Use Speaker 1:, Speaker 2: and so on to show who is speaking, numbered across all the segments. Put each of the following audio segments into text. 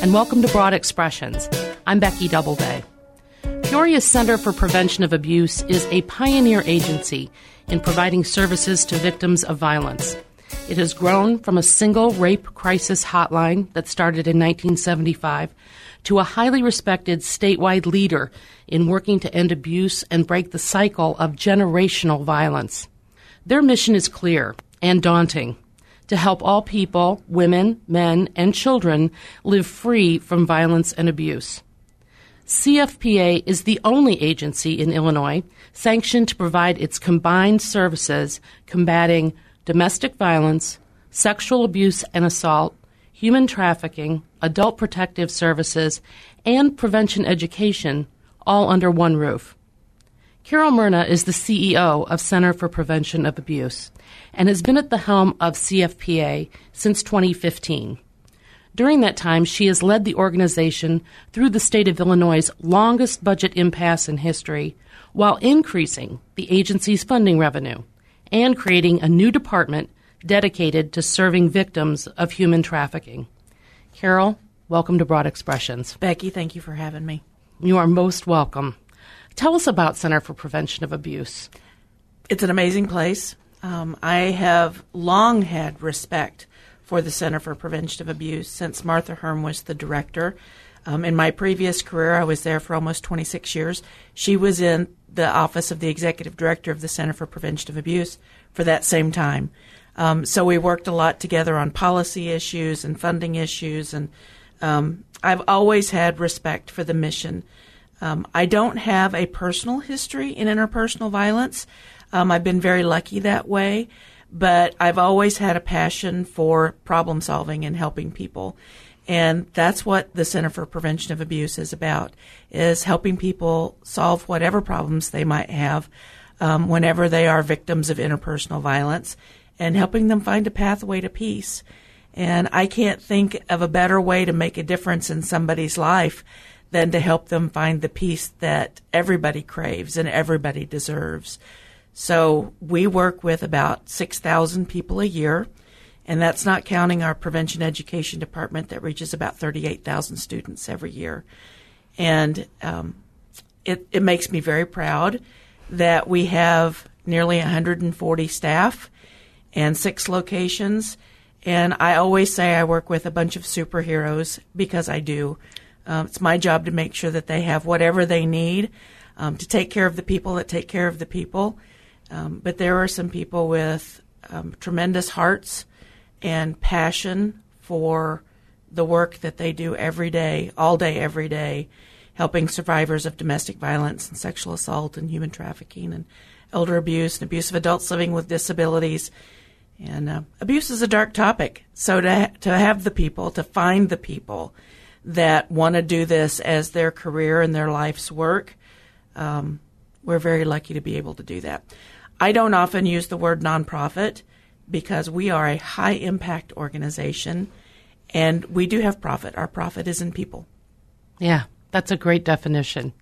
Speaker 1: And welcome to Broad Expressions. I'm Becky Doubleday. Peoria's Center for Prevention of Abuse is a pioneer agency in providing services to victims of violence. It has grown from a single rape crisis hotline that started in 1975 to a highly respected statewide leader in working to end abuse and break the cycle of generational violence. Their mission is clear and daunting to help all people, women, men, and children live free from violence and abuse. CFPA is the only agency in Illinois sanctioned to provide its combined services combating domestic violence, sexual abuse and assault, human trafficking, adult protective services, and prevention education all under one roof. Carol Merna is the CEO of Center for Prevention of Abuse and has been at the helm of CFPA since 2015. During that time, she has led the organization through the state of Illinois' longest budget impasse in history while increasing the agency's funding revenue and creating a new department dedicated to serving victims of human trafficking. Carol, welcome to Broad Expressions.
Speaker 2: Becky, thank you for having me.
Speaker 1: You are most welcome. Tell us about Center for Prevention of Abuse.
Speaker 2: It's an amazing place. Um, I have long had respect for the Center for Prevention of Abuse since Martha Herm was the director. Um, in my previous career, I was there for almost 26 years. She was in the office of the executive director of the Center for Prevention of Abuse for that same time. Um, so we worked a lot together on policy issues and funding issues, and um, I've always had respect for the mission. Um, I don't have a personal history in interpersonal violence. Um, I've been very lucky that way, but I've always had a passion for problem solving and helping people. And that's what the Center for Prevention of Abuse is about, is helping people solve whatever problems they might have um, whenever they are victims of interpersonal violence and helping them find a pathway to peace. And I can't think of a better way to make a difference in somebody's life than to help them find the peace that everybody craves and everybody deserves. So we work with about 6,000 people a year, and that's not counting our prevention education department that reaches about 38,000 students every year. And um, it, it makes me very proud that we have nearly 140 staff and six locations. And I always say I work with a bunch of superheroes because I do. Um, it's my job to make sure that they have whatever they need um, to take care of the people that take care of the people. Um, but there are some people with um, tremendous hearts and passion for the work that they do every day, all day, every day, helping survivors of domestic violence and sexual assault and human trafficking and elder abuse and abuse of adults living with disabilities. And uh, abuse is a dark topic. So to to have the people, to find the people that want to do this as their career and their life's work, um, we're very lucky to be able to do that. I don't often use the word nonprofit because we are a high impact organization and we do have profit. Our profit is in people.
Speaker 1: Yeah. That's a great definition.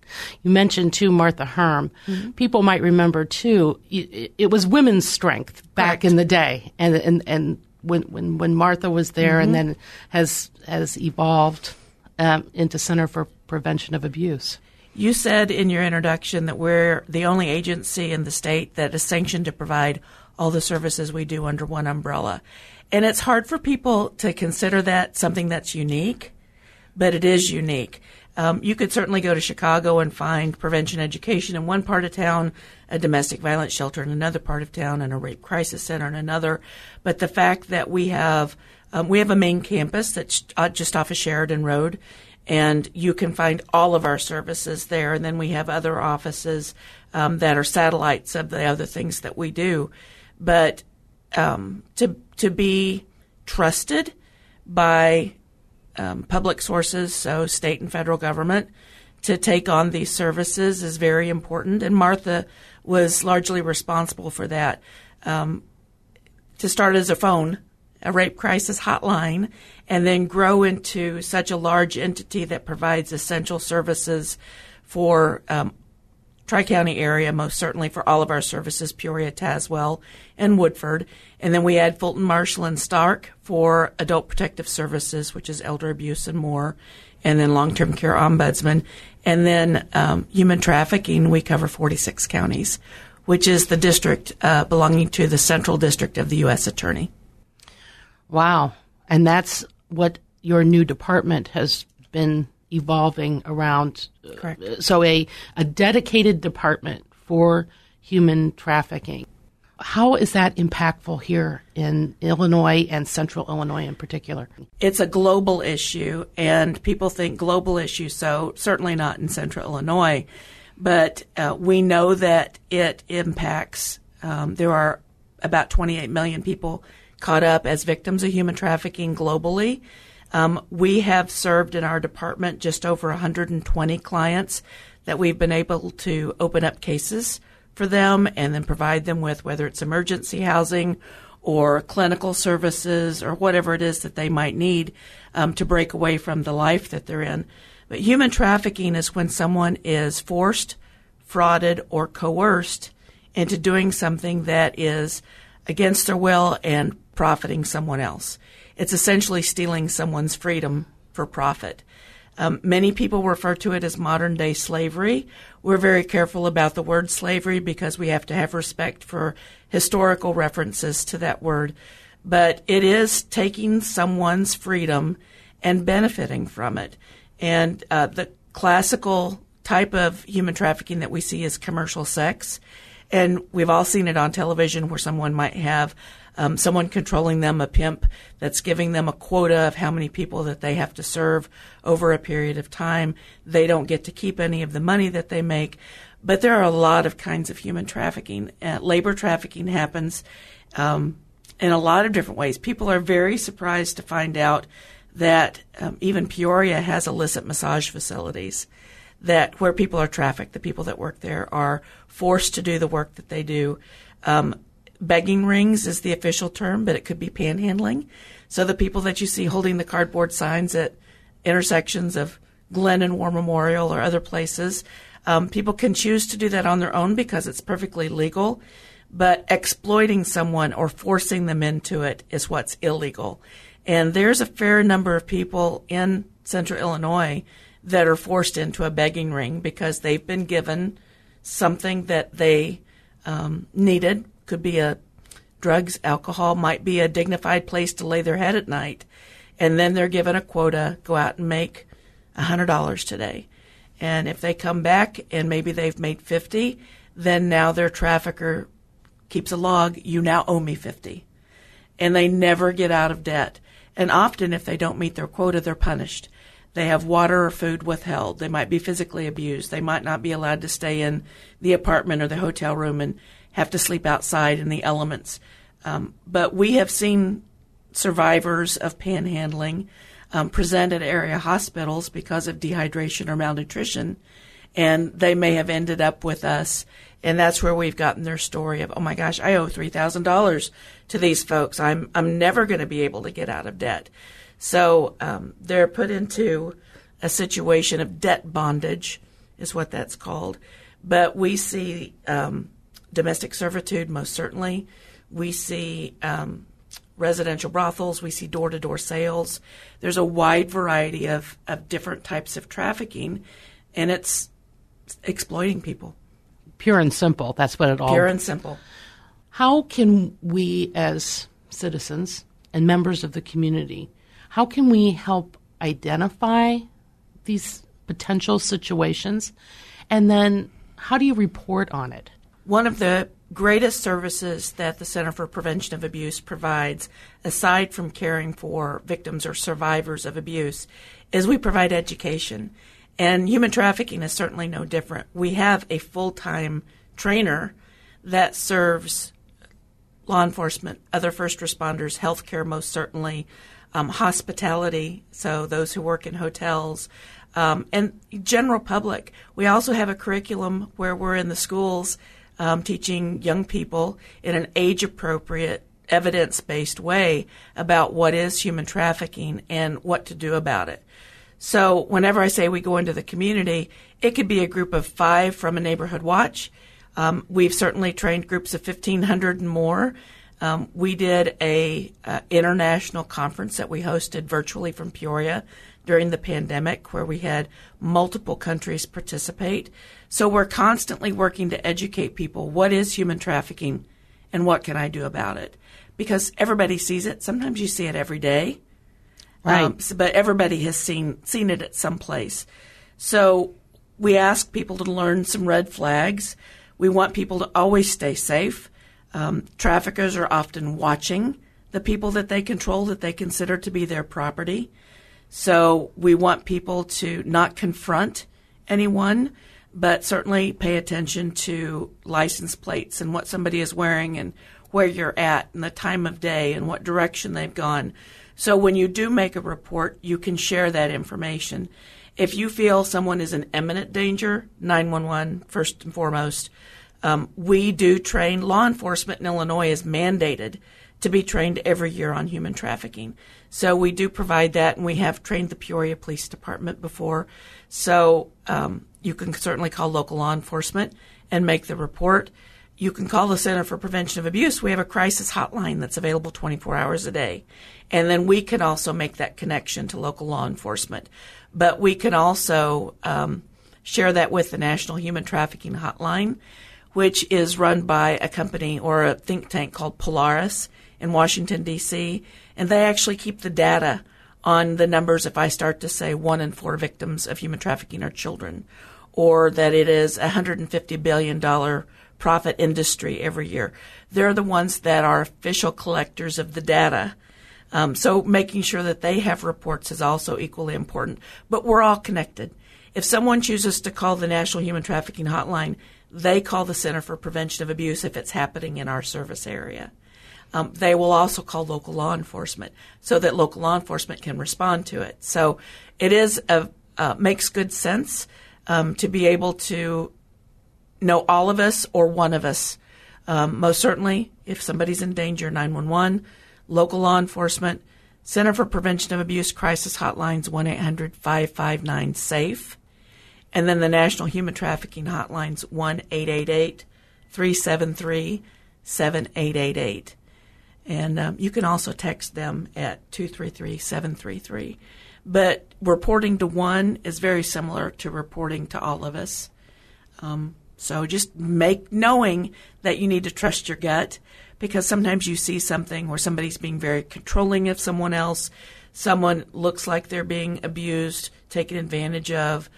Speaker 1: You mentioned too Martha Herm. Mm-hmm. People might remember too. It, was women's strength back Correct. in the day, and and and when when when Martha was there, mm-hmm. and then has has evolved um, into Center for Prevention of Abuse.
Speaker 2: You said in your introduction that we're the only agency in the state that is sanctioned to provide all the services we do under one umbrella. And it's hard for people to consider that something that's unique, but it is unique. Um, you could certainly go to Chicago and find prevention education in one part of town, a domestic violence shelter in another part of town, and a rape crisis center in another. But the fact that we have um, we have a main campus that's uh, just off of Sheridan Road, and you can find all of our services there. And then we have other offices um, that are satellites of the other things that we do. But um, to to be trusted by um, public sources, so state and federal government, to take on these services is very important. And Martha was largely responsible for that. Um, to start as a phone, a rape crisis hotline, and then grow into such a large entity that provides essential services for um, Tri County area, most certainly for all of our services, Peoria, Tazewell, and Woodford. And then we add Fulton Marshall and Stark for adult protective services, which is elder abuse and more, and then long term care ombudsman. And then um, human trafficking, we cover 46 counties, which is the district uh, belonging to the Central District of the U.S. Attorney.
Speaker 1: Wow. And that's what your new department has been evolving around.
Speaker 2: Correct.
Speaker 1: So a, a dedicated department for human trafficking. How is that impactful here in Illinois and central Illinois in particular?
Speaker 2: It's a global issue, and people think global issue, so certainly not in central Illinois. But uh, we know that it impacts, um, there are about 28 million people caught up as victims of human trafficking globally. Um, we have served in our department just over 120 clients that we've been able to open up cases for them and then provide them with whether it's emergency housing or clinical services or whatever it is that they might need um, to break away from the life that they're in. But human trafficking is when someone is forced, frauded, or coerced into doing something that is against their will and profiting someone else. It's essentially stealing someone's freedom for profit. Um, many people refer to it as modern day slavery. We're very careful about the word slavery because we have to have respect for historical references to that word. But it is taking someone's freedom and benefiting from it. And uh, the classical type of human trafficking that we see is commercial sex. And we've all seen it on television where someone might have um, someone controlling them, a pimp that's giving them a quota of how many people that they have to serve over a period of time. They don't get to keep any of the money that they make. But there are a lot of kinds of human trafficking. Uh, labor trafficking happens um, in a lot of different ways. People are very surprised to find out that um, even Peoria has illicit massage facilities that where people are trafficked, the people that work there are forced to do the work that they do. Um, begging rings is the official term, but it could be panhandling. So the people that you see holding the cardboard signs at intersections of Glen and War Memorial or other places, um, people can choose to do that on their own because it's perfectly legal. But exploiting someone or forcing them into it is what's illegal. And there's a fair number of people in central Illinois that are forced into a begging ring because they've been given something that they um, needed. Could be a drugs, alcohol, might be a dignified place to lay their head at night. And then they're given a quota, go out and make a $100 today. And if they come back and maybe they've made 50, then now their trafficker keeps a log, you now owe me 50. And they never get out of debt. And often if they don't meet their quota, they're punished. They have water or food withheld. They might be physically abused. They might not be allowed to stay in the apartment or the hotel room and have to sleep outside in the elements. Um, but we have seen survivors of panhandling um, present at area hospitals because of dehydration or malnutrition, and they may have ended up with us. And that's where we've gotten their story of, oh my gosh, I owe three thousand dollars to these folks. I'm I'm never going to be able to get out of debt. So um, they're put into a situation of debt bondage, is what that's called. But we see um, domestic servitude, most certainly. We see um, residential brothels. We see door to door sales. There's a wide variety of, of different types of trafficking, and it's exploiting people.
Speaker 1: Pure and simple. That's what it all.
Speaker 2: Pure and simple.
Speaker 1: How can we, as citizens and members of the community, how can we help identify these potential situations? And then how do you report on it?
Speaker 2: One of the greatest services that the Center for Prevention of Abuse provides, aside from caring for victims or survivors of abuse, is we provide education. And human trafficking is certainly no different. We have a full time trainer that serves law enforcement, other first responders, healthcare, most certainly, um, hospitality, so those who work in hotels, um, and general public. We also have a curriculum where we're in the schools um, teaching young people in an age appropriate, evidence based way about what is human trafficking and what to do about it. So whenever I say we go into the community, it could be a group of five from a neighborhood watch. Um, we've certainly trained groups of 1,500 and more. Um, we did a uh, international conference that we hosted virtually from Peoria during the pandemic, where we had multiple countries participate. So we're constantly working to educate people what is human trafficking and what can I do about it, because everybody sees it. Sometimes you see it every day,
Speaker 1: right?
Speaker 2: Um, so, but everybody has seen seen it at some place. So we ask people to learn some red flags. We want people to always stay safe. Um, traffickers are often watching the people that they control that they consider to be their property. So we want people to not confront anyone, but certainly pay attention to license plates and what somebody is wearing and where you're at and the time of day and what direction they've gone. So when you do make a report, you can share that information. If you feel someone is in imminent danger, 911 first and foremost. Um, we do train law enforcement in Illinois is mandated to be trained every year on human trafficking. So we do provide that, and we have trained the Peoria Police Department before. So um, you can certainly call local law enforcement and make the report. You can call the Center for Prevention of Abuse. We have a crisis hotline that's available 24 hours a day. And then we can also make that connection to local law enforcement. But we can also um, share that with the National Human Trafficking Hotline, which is run by a company or a think tank called Polaris in Washington, D.C. And they actually keep the data on the numbers if I start to say one in four victims of human trafficking are children, or that it is a $150 billion profit industry every year. They're the ones that are official collectors of the data um, so making sure that they have reports is also equally important. But we're all connected. If someone chooses to call the National Human Trafficking Hotline, they call the Center for Prevention of Abuse if it's happening in our service area. Um, they will also call local law enforcement so that local law enforcement can respond to it. So it is a, uh, makes good sense um, to be able to know all of us or one of us. Um, most certainly, if somebody's in danger, 911 local law enforcement, Center for Prevention of Abuse crisis hotlines 1 800 559 SAFE, and then the National Human Trafficking hotlines 1 888 373 7888. And um, you can also text them at 233 733. But reporting to one is very similar to reporting to all of us. Um, so just make knowing that you need to trust your gut because sometimes you see something where somebody's being very controlling of someone else, someone looks like they're being abused, taken advantage of,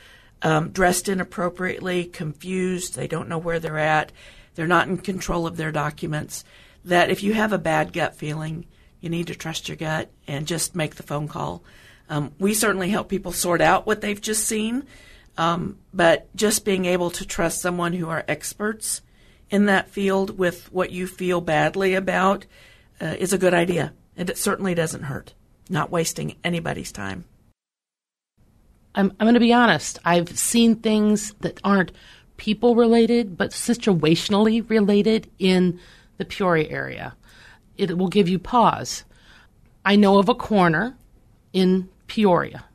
Speaker 2: um, dressed inappropriately, confused, they don't know where they're at, they're not in control of their documents. That if you have a bad gut feeling, you need to trust your gut and just make the phone call. Um, we certainly help people sort out what they've just seen, um, but just being able to trust someone who are experts in that field with what you feel badly about uh, is a good idea. And it certainly doesn't hurt. Not wasting anybody's time.
Speaker 1: I'm, I'm going to be honest. I've seen things that aren't people related, but situationally related in the Peoria area. It will give you pause. I know of a corner in Peoria,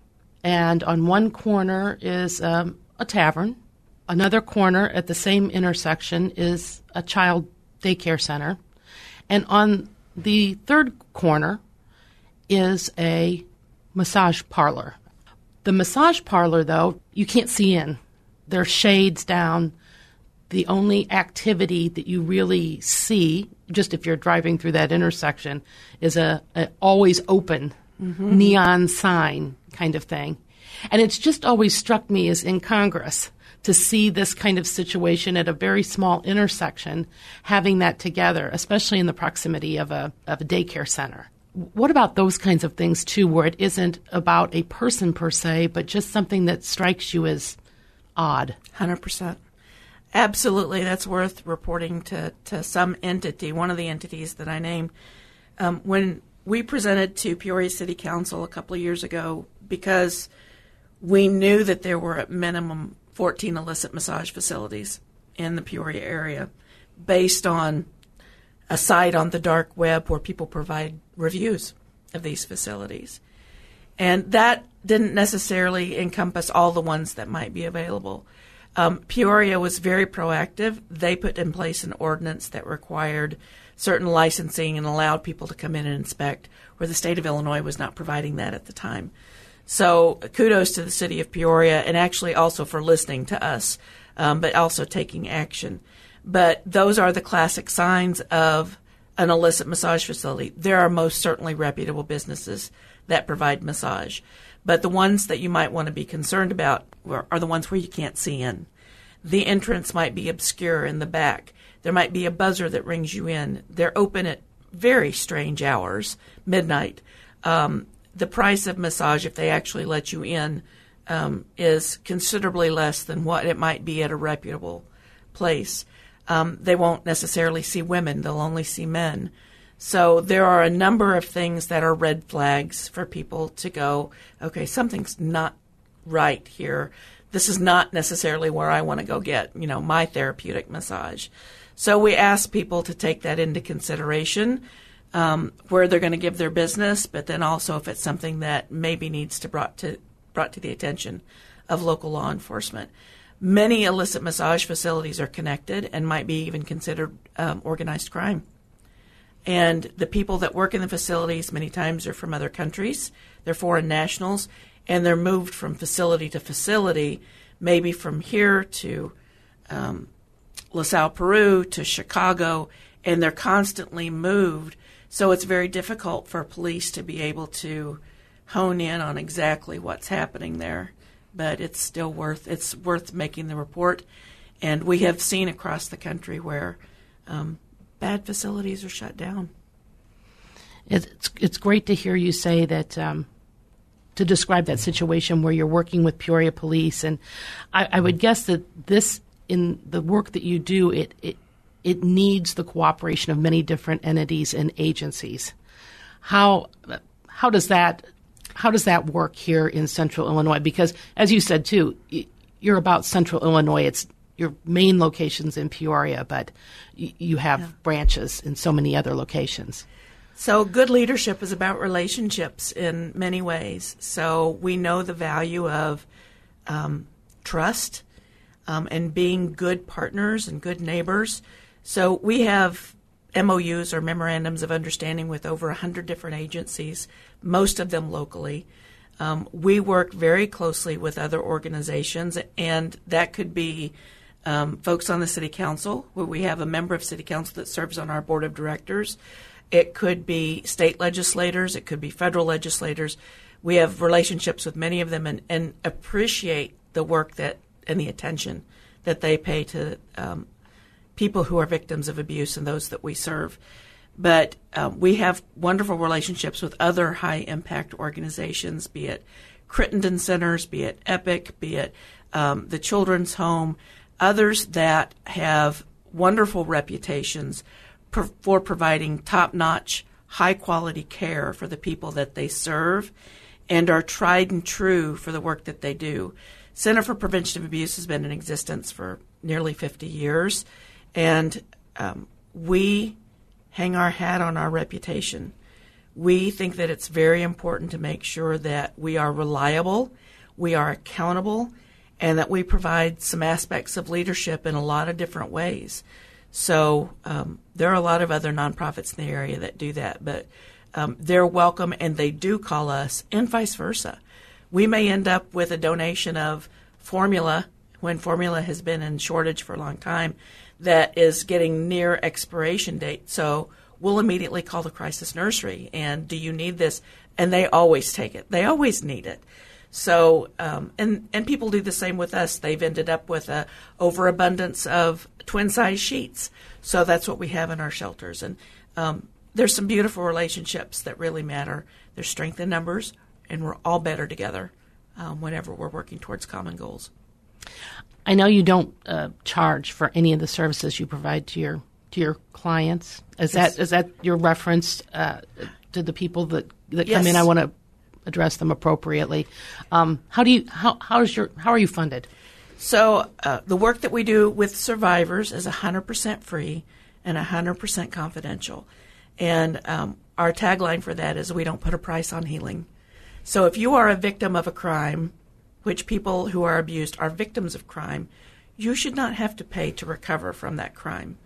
Speaker 1: and on one corner is um, a tavern Another corner at the same intersection is a child daycare center. And on the third corner is a massage parlor. The massage parlor, though, you can't see in. There are shades down. The only activity that you really see, just if you're driving through that intersection, is a, a always open mm-hmm. neon sign kind of thing. And it's just always struck me as incongruous to see this kind of situation at a very small intersection, having that together, especially in the proximity of a, of a daycare center. What about those kinds of things too, where it isn't about a person per se, but just something that strikes you as odd?
Speaker 2: 100%. Absolutely, that's worth reporting to, to some entity, one of the entities that I named. Um, when we presented to Peoria City Council a couple of years ago, because we knew that there were at minimum 14 illicit massage facilities in the Peoria area based on a site on the dark web where people provide reviews of these facilities. And that didn't necessarily encompass all the ones that might be available. Um, Peoria was very proactive. They put in place an ordinance that required certain licensing and allowed people to come in and inspect, where the state of Illinois was not providing that at the time. So kudos to the city of Peoria and actually also for listening to us, um, but also taking action. But those are the classic signs of an illicit massage facility. There are most certainly reputable businesses that provide massage. But the ones that you might want to be concerned about are the ones where you can't see in. The entrance might be obscure in the back. There might be a buzzer that rings you in. They're open at very strange hours, midnight. Um, the price of massage, if they actually let you in, um, is considerably less than what it might be at a reputable place. Um, they won't necessarily see women, they'll only see men. So there are a number of things that are red flags for people to go, okay, something's not right here. This is not necessarily where I want to go get, you know, my therapeutic massage. So we ask people to take that into consideration um, where they're going to give their business, but then also if it's something that maybe needs to brought to brought to the attention of local law enforcement. Many illicit massage facilities are connected and might be even considered um, organized crime. And the people that work in the facilities many times are from other countries. They're foreign nationals, and they're moved from facility to facility, maybe from here to um, LaSalle, Peru, to Chicago, and they're constantly moved so it's very difficult for police to be able to hone in on exactly what's happening there. But it's still worth it's worth making the report, and we have seen across the country where um, bad facilities are shut down.
Speaker 1: It's it's great to hear you say that. Um, to describe that situation where you're working with Peoria Police, and I, I would guess that this in the work that you do, it, it it needs the cooperation of many different entities and agencies. How how does that how does that work here in Central Illinois? Because as you said too, you're about Central Illinois. It's your main locations in Peoria, but you have yeah. branches in so many other locations.
Speaker 2: So, good leadership is about relationships in many ways. So, we know the value of um, trust um, and being good partners and good neighbors. So we have MOUs or memorandums of understanding with over 100 different agencies, most of them locally. Um, we work very closely with other organizations, and that could be um, folks on the city council, where we have a member of city council that serves on our board of directors. It could be state legislators, it could be federal legislators. We have relationships with many of them and, and appreciate the work that and the attention that they pay to um, people who are victims of abuse and those that we serve. But um, we have wonderful relationships with other high impact organizations, be it Crittenton Centers, be it EPIC, be it um, the Children's Home, others that have wonderful reputations per- for providing top notch, high quality care for the people that they serve and are tried and true for the work that they do. Center for Prevention of Abuse has been in existence for nearly 50 years. And um, we hang our hat on our reputation. We think that it's very important to make sure that we are reliable, we are accountable, and that we provide some aspects of leadership in a lot of different ways. So um, there are a lot of other nonprofits in the area that do that, but um, they're welcome and they do call us, and vice versa. We may end up with a donation of formula when formula has been in shortage for a long time that is getting near expiration date. So we'll immediately call the crisis nursery and do you need this? And they always take it. They always need it. So um, and and people do the same with us. They've ended up with a overabundance of twin size sheets. So that's what we have in our shelters. And um, there's some beautiful relationships that really matter. There's strength in numbers, and we're all better together um, whenever we're working towards common goals.
Speaker 1: I know you don't uh, charge for any of the services you provide to your to your clients. Is yes. that is that your reference uh, to the people that that yes. come in? I want to address them appropriately. Um, how do you how how is your how are you funded?
Speaker 2: So uh, the work that we do with survivors is 100% free and 100% confidential. And um, our tagline for that is we don't put a price on healing. So if you are a victim of a crime, which people who are abused are victims of crime, you should not have to pay to recover from that crime.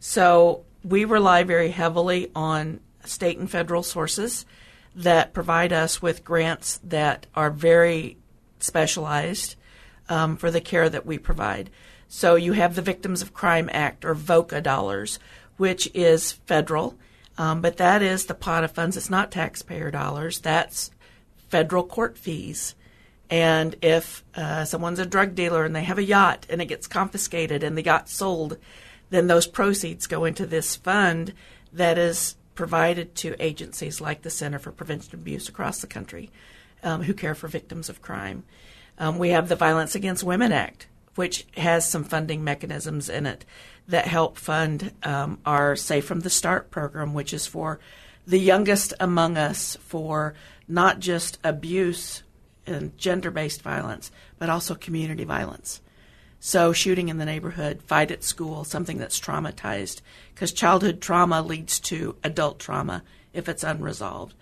Speaker 2: So we rely very heavily on state and federal sources that provide us with grants that are very specialized um, for the care that we provide. So you have the Victims of Crime Act or VOCA dollars, which is federal, um, but that is the pot of funds. It's not taxpayer dollars. That's federal court fees. And if uh, someone's a drug dealer and they have a yacht and it gets confiscated and the yacht sold, then those proceeds go into this fund that is provided to agencies like the Center for Prevention of Abuse across the country um, who care for victims of crime. Um, we have the Violence Against Women Act, which has some funding mechanisms in it that help fund um, our Safe from the Start program, which is for the youngest among us for not just abuse and gender based violence, but also community violence. So, shooting in the neighborhood, fight at school, something that's traumatized, because childhood trauma leads to adult trauma if it's unresolved.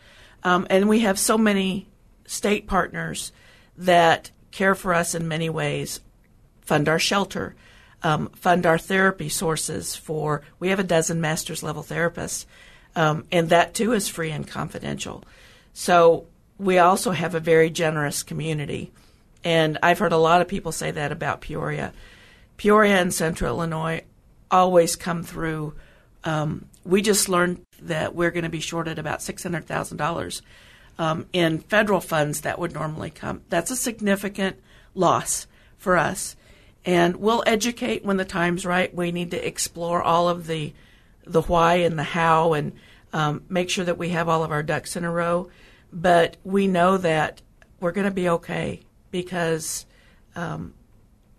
Speaker 2: Um, and we have so many state partners that care for us in many ways, fund our shelter, um, fund our therapy sources for, we have a dozen master's level therapists, um, and that too is free and confidential. So, we also have a very generous community and I've heard a lot of people say that about Peoria. Peoria and Central Illinois always come through. Um, we just learned that we're going to be shorted about $600,000 um, in federal funds that would normally come. That's a significant loss for us. And we'll educate when the time's right. We need to explore all of the the why and the how and um, make sure that we have all of our ducks in a row. But we know that we're going to be okay because um,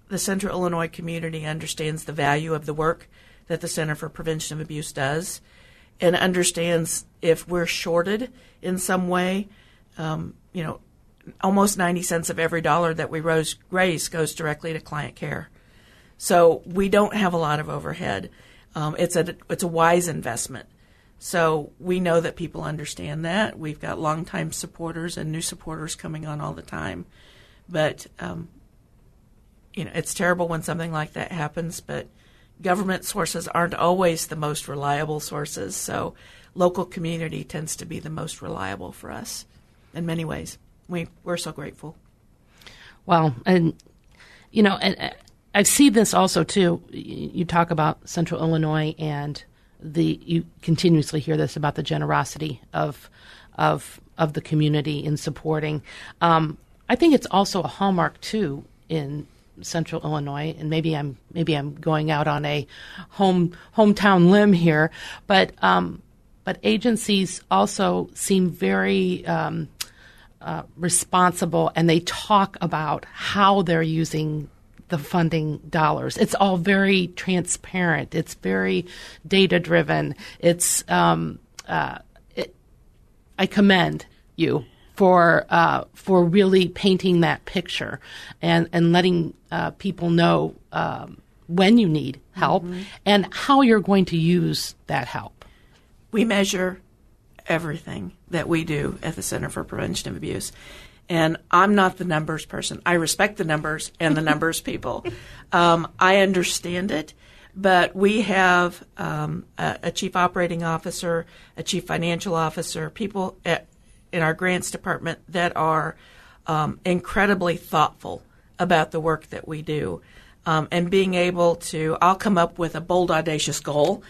Speaker 2: the Central Illinois community understands the value of the work that the Center for Prevention of Abuse does and understands if we're shorted in some way, um, you know, almost 90 cents of every dollar that we raise goes directly to client care. So we don't have a lot of overhead. Um, it's a it's a wise investment. So we know that people understand that. We've got longtime supporters and new supporters coming on all the time. But um, you know, it's terrible when something like that happens. But government sources aren't always the most reliable sources. So local community tends to be the most reliable for us in many ways. We we're so grateful.
Speaker 1: Well, and you know, and I see this also too. You talk about Central Illinois and the you continuously hear this about the generosity of of of the community in supporting. Um, I think it's also a hallmark too in central Illinois, and maybe I'm maybe I'm going out on a home hometown limb here, but um, but agencies also seem very um, uh, responsible, and they talk about how they're using the funding dollars. It's all very transparent. It's very data driven. It's um, uh, it, I commend you for uh, for really painting that picture and and letting uh, people know um, when you need help mm-hmm. and how you're going to use that help.
Speaker 2: We measure everything that we do at the Center for Prevention of Abuse. And I'm not the numbers person. I respect the numbers and the numbers people. Um, I understand it, but we have um, a, a, chief operating officer, a chief financial officer, people at, in our grants department that are um, incredibly thoughtful about the work that we do. Um, and being able to, I'll come up with a bold, audacious goal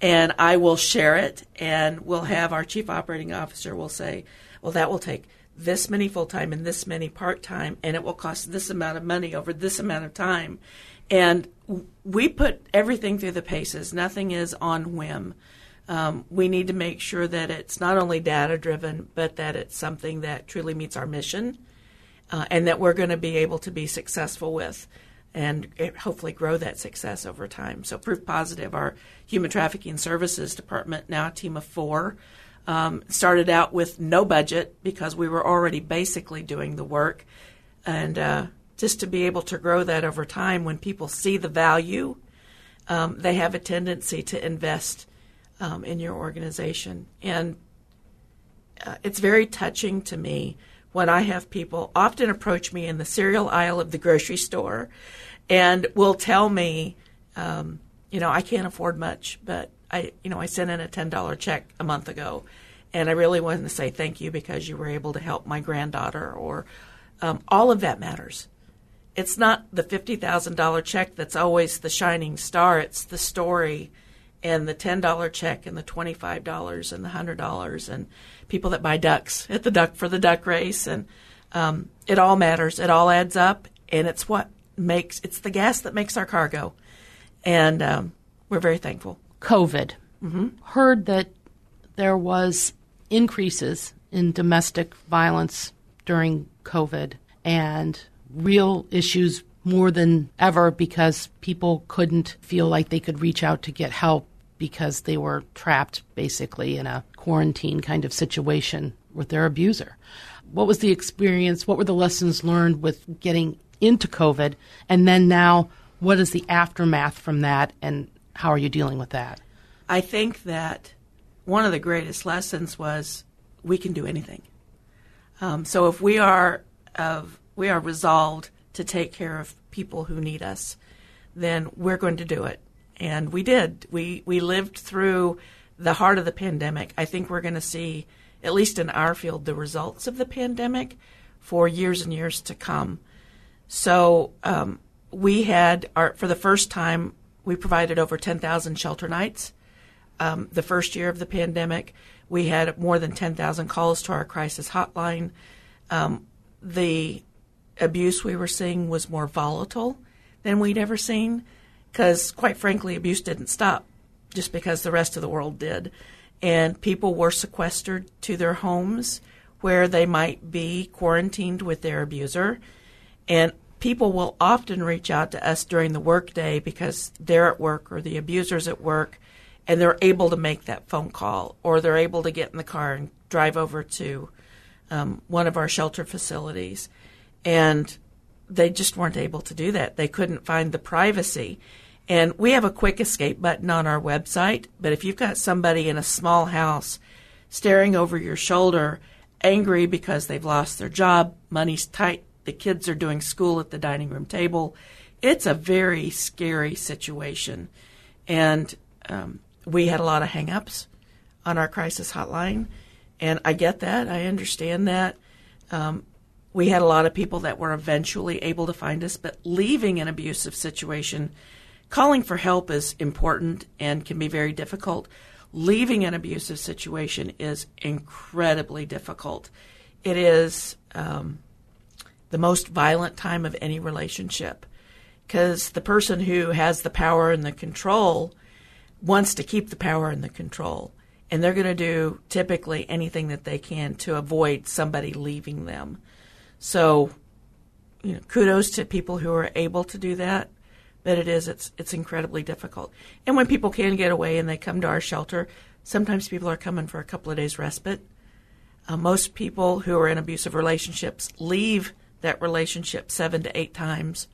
Speaker 2: and I will share it and we'll have our chief operating officer will say, well, that will take this many full time and this many part time and it will cost this amount of money over this amount of time. And we put everything through the paces. Nothing is on whim um, we need to make sure that it's not only data driven, but that it's something that truly meets our mission uh, and that we're going to be able to be successful with and hopefully grow that success over time. So, Proof Positive, our human trafficking services department, now a team of four, um, started out with no budget because we were already basically doing the work. And uh, just to be able to grow that over time, when people see the value, um, they have a tendency to invest um, in your organization. And uh, it's very touching to me when I have people often approach me in the cereal aisle of the grocery store and will tell me, um, you know, I can't afford much, but I, you know, I sent in a $10 check a month ago and I really wanted to say thank you because you were able to help my granddaughter or um, all of that matters. It's not the $50,000 check that's always the shining star. It's the story and the $10 check and the $25 and the $100 and people that buy ducks at the duck for the duck race. And um, it all matters. It all adds up. And it's what makes, it's the gas that makes our car go. And um, we're very thankful.
Speaker 1: COVID. Mm-hmm. Heard that there was increases in domestic violence during COVID and real issues more than ever because people couldn't feel like they could reach out to get help because they were trapped basically in a quarantine kind of situation with their abuser. What was the experience? What were the lessons learned with getting into COVID? And then now, what is the aftermath from that and how are you dealing with that?
Speaker 2: I think that one of the greatest lessons was we can do anything. Um, so if we are uh, we are resolved to take care of people who need us, then we're going to do it. And we did. We we lived through the heart of the pandemic. I think we're going to see, at least in our field, the results of the pandemic for years and years to come. So um, we had our for the first time we provided over 10,000 shelter nights. Um, the first year of the pandemic, we had more than 10,000 calls to our crisis hotline. Um, the abuse we were seeing was more volatile than we'd ever seen because, quite frankly, abuse didn't stop just because the rest of the world did. And people were sequestered to their homes where they might be quarantined with their abuser. And people will often reach out to us during the workday because they're at work or the abuser's at work and they're able to make that phone call or they're able to get in the car and drive over to um, one of our shelter facilities and they just weren't able to do that. They couldn't find the privacy. And we have a quick escape button on our website, but if you've got somebody in a small house staring over your shoulder, angry because they've lost their job, money's tight, the kids are doing school at the dining room table, it's a very scary situation. And um, we had a lot of hangups on our crisis hotline, and I get that. I understand that. Um, we had a lot of people that were eventually able to find us, but leaving an abusive situation, calling for help is important and can be very difficult. Leaving an abusive situation is incredibly difficult. It is um, the most violent time of any relationship because the person who has the power and the control wants to keep the power and the control. And they're going to do typically anything that they can to avoid somebody leaving them. So, you know, kudos to people who are able to do that. But it is, it's, it's incredibly difficult. And when people can get away and they come to our shelter, sometimes people are coming for a couple of days respite. Uh, most people who are in abusive relationships leave that relationship seven to eight times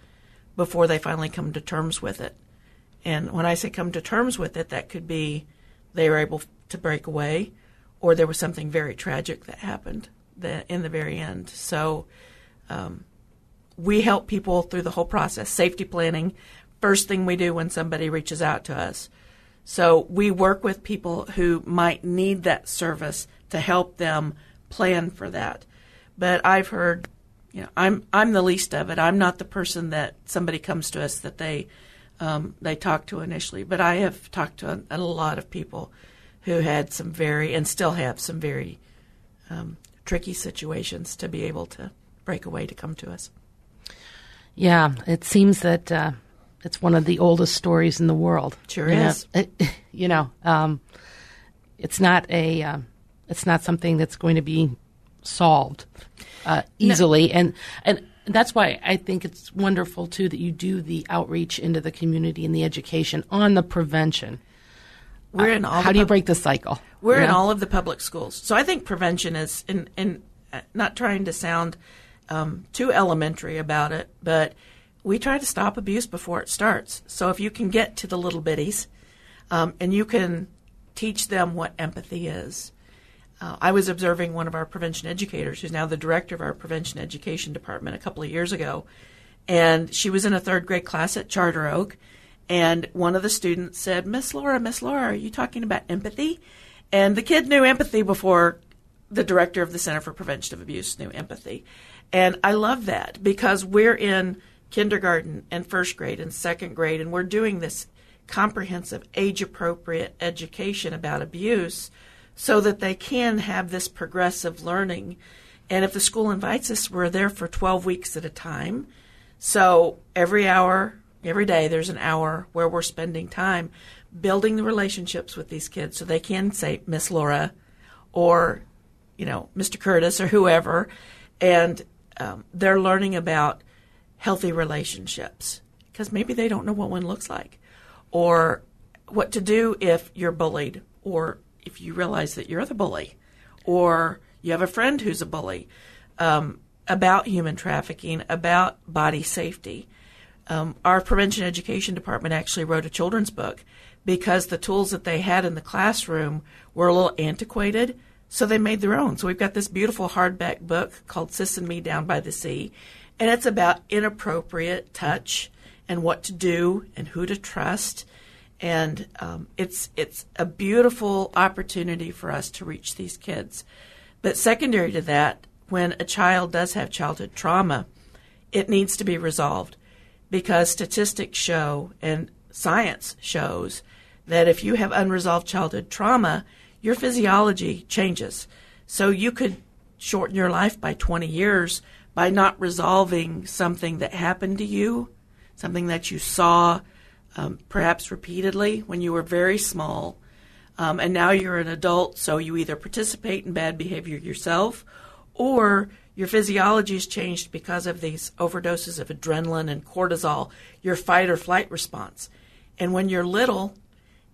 Speaker 2: before they finally come to terms with it. And when I say come to terms with it, that could be they were able to break away or there was something very tragic that happened the, in the very end. So um, we help people through the whole process. Safety planning, first thing we do when somebody reaches out to us. So we work with people who might need that service to help them plan for that. But I've heard, you know, I'm I'm the least of it. I'm not the person that somebody comes to us that they um, they talk to initially. But I have talked to a, a, lot of people who had some very and still have some very um, tricky situations to be able to break away to come to us.
Speaker 1: Yeah, it seems that uh, it's one of the oldest stories in the world.
Speaker 2: Sure
Speaker 1: you
Speaker 2: is.
Speaker 1: Know, it, you know, um, it's not a, uh, it's not something that's going to be solved uh, easily, no. and and that's why I think it's wonderful too that you do the outreach into the community and the education on the prevention.
Speaker 2: We're in all.
Speaker 1: How do you break the cycle?
Speaker 2: We're in all of the public schools, so I think prevention is, in, in uh, not trying to sound um, too elementary about it, but we try to stop abuse before it starts. So if you can get to the little bitties, um, and you can teach them what empathy is, uh, I was observing one of our prevention educators, who's now the director of our prevention education department, a couple of years ago, and she was in a third grade class at Charter Oak, and one of the students said, "Miss Laura, Miss Laura, are you talking about empathy?" And the kid knew empathy before the director of the Center for Prevention of Abuse knew empathy, and I love that because we're in kindergarten and first grade and second grade, and we're doing this comprehensive, age appropriate education about abuse so that they can have this progressive learning. And if the school invites us, we're there for 12 weeks at a time. So every hour, every day, there's an hour where we're spending time building the relationships with these kids so they can say Miss Laura or, you know, Mr. Curtis or whoever. And um, they're learning about healthy relationships because maybe they don't know what one looks like or what to do if you're bullied or if you realize that you're the bully or you have a friend who's a bully um, about human trafficking, about body safety. Um, our prevention education department actually wrote a children's book because the tools that they had in the classroom were a little antiquated, so they made their own. So we've got this beautiful hardback book called Sis and Me Down by the Sea, and it's about inappropriate touch and what to do and who to trust. And um, it's it's a beautiful opportunity for us to reach these kids. But secondary to that, when a child does have childhood trauma, it needs to be resolved because statistics show and science shows that if you have unresolved childhood trauma, your physiology changes. So you could shorten your life by 20 years by not resolving something that happened to you, something that you saw um, perhaps repeatedly when you were very small. Um, and now you're an adult, so you either participate in bad behavior yourself or your physiology has changed because of these overdoses of adrenaline and cortisol, your fight or flight response. And when you're little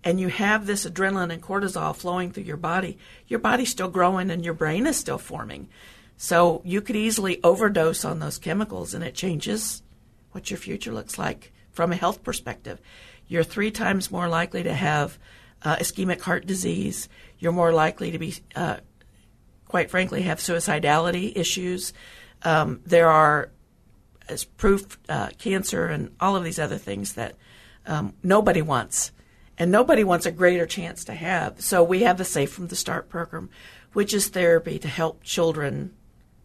Speaker 2: and you have this adrenaline and cortisol flowing through your body, your body's still growing and your brain is still forming. So you could easily overdose on those chemicals and it changes what your future looks like from a health perspective. You're three times more likely to have uh, ischemic heart disease. You're more likely to be, uh, quite frankly, have suicidality issues. Um, there are, as proof, uh, cancer and all of these other things that um, nobody wants. And nobody wants a greater chance to have. So we have the Safe from the Start program, which is therapy to help children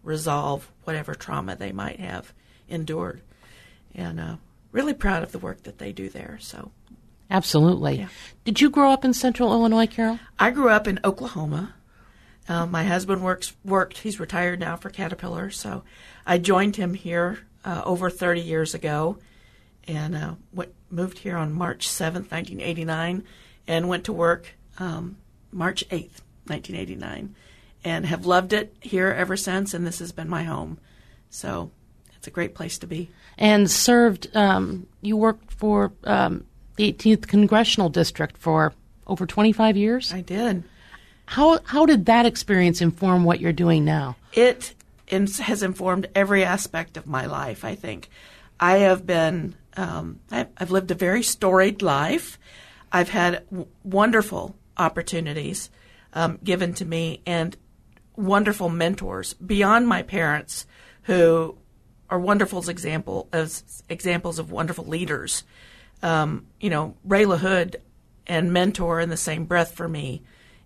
Speaker 2: resolve whatever trauma they might have endured. And uh, really proud of the work that they do there. So,
Speaker 1: absolutely.
Speaker 2: Yeah.
Speaker 1: Did you grow up in Central Illinois, Carol?
Speaker 2: I grew up in Oklahoma. Uh, my husband works worked. He's retired now for Caterpillar. So, I joined him here uh, over 30 years ago, and uh, went, moved here on March 7th, 1989, and went to work um, March 8th, 1989 and have loved it here ever since. And this has been my home. So it's a great place to be.
Speaker 1: And served, um, you worked for um, the 18th Congressional District for over 25 years?
Speaker 2: I did.
Speaker 1: How, how did that experience inform what you're doing now?
Speaker 2: It has informed every aspect of my life, I think. I have been, um, I've lived a very storied life. I've had w- wonderful opportunities um, given to me, and wonderful mentors beyond my parents who are wonderful example as examples of wonderful leaders. Um, you know, Ray LaHood and mentor in the same breath for me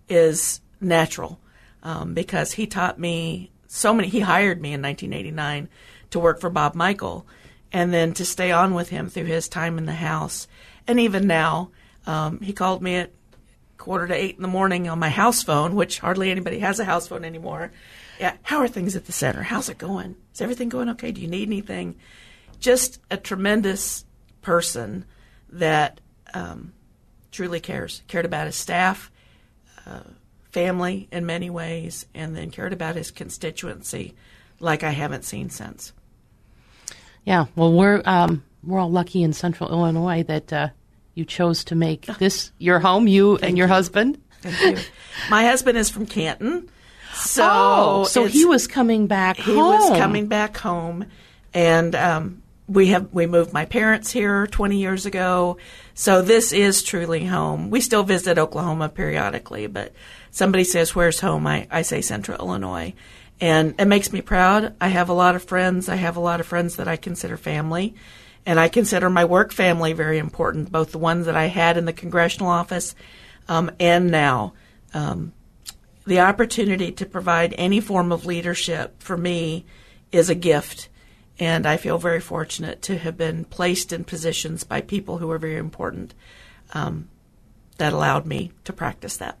Speaker 2: is natural um, because he taught me so many. He hired me in 1989 to work for Bob Michel, and then to stay on with him through his time in the house, and even now. Um, he called me at quarter to eight in the morning on my house phone, which hardly anybody has a house phone anymore. Yeah, how are things at the center? How's it going? Is everything going okay? Do you need anything? Just a tremendous person that um, truly cares, cared about his staff, uh, family in many ways, and then cared about his constituency like I haven't seen since.
Speaker 1: Yeah, well, we're um, we're all lucky in Central Illinois that uh, you chose to make this your home, you and your
Speaker 2: you.
Speaker 1: husband.
Speaker 2: Thank you. My husband is from Canton. So,
Speaker 1: oh, so he was coming back
Speaker 2: he
Speaker 1: home.
Speaker 2: was coming back home, and um, we have we moved my parents here 20 years ago, so this is truly home. We still visit Oklahoma periodically, but somebody says, "Where's home?" I, I say Central Illinois, and it makes me proud. I have a lot of friends. I have a lot of friends that I consider family, and I consider my work family very important, both the ones that I had in the congressional office um, and now. Um, the opportunity to provide any form of leadership for me is a gift and I feel very fortunate to have been placed in positions by people who are very important um, that allowed me to practice that.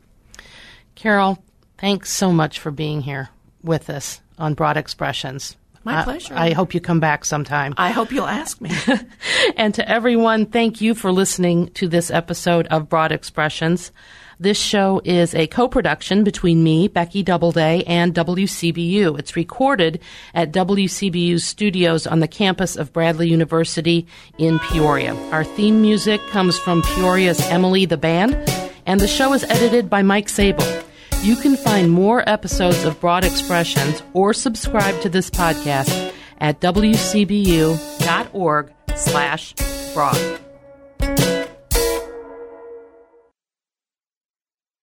Speaker 1: Carol, thanks so much for being here with us on Broad Expressions.
Speaker 2: My pleasure.
Speaker 1: I, I hope you come back sometime.
Speaker 2: I hope you'll ask me.
Speaker 1: and to everyone, thank you for listening to this episode of Broad Expressions. This show is a co-production between me, Becky Doubleday, and WCBU. It's recorded at WCBU's studios on the campus of Bradley University in Peoria. Our theme music comes from Peoria's Emily the Band, and the show is edited by Mike Sable. You can find more episodes of Broad Expressions or subscribe to this podcast at wcbu.org slash broad.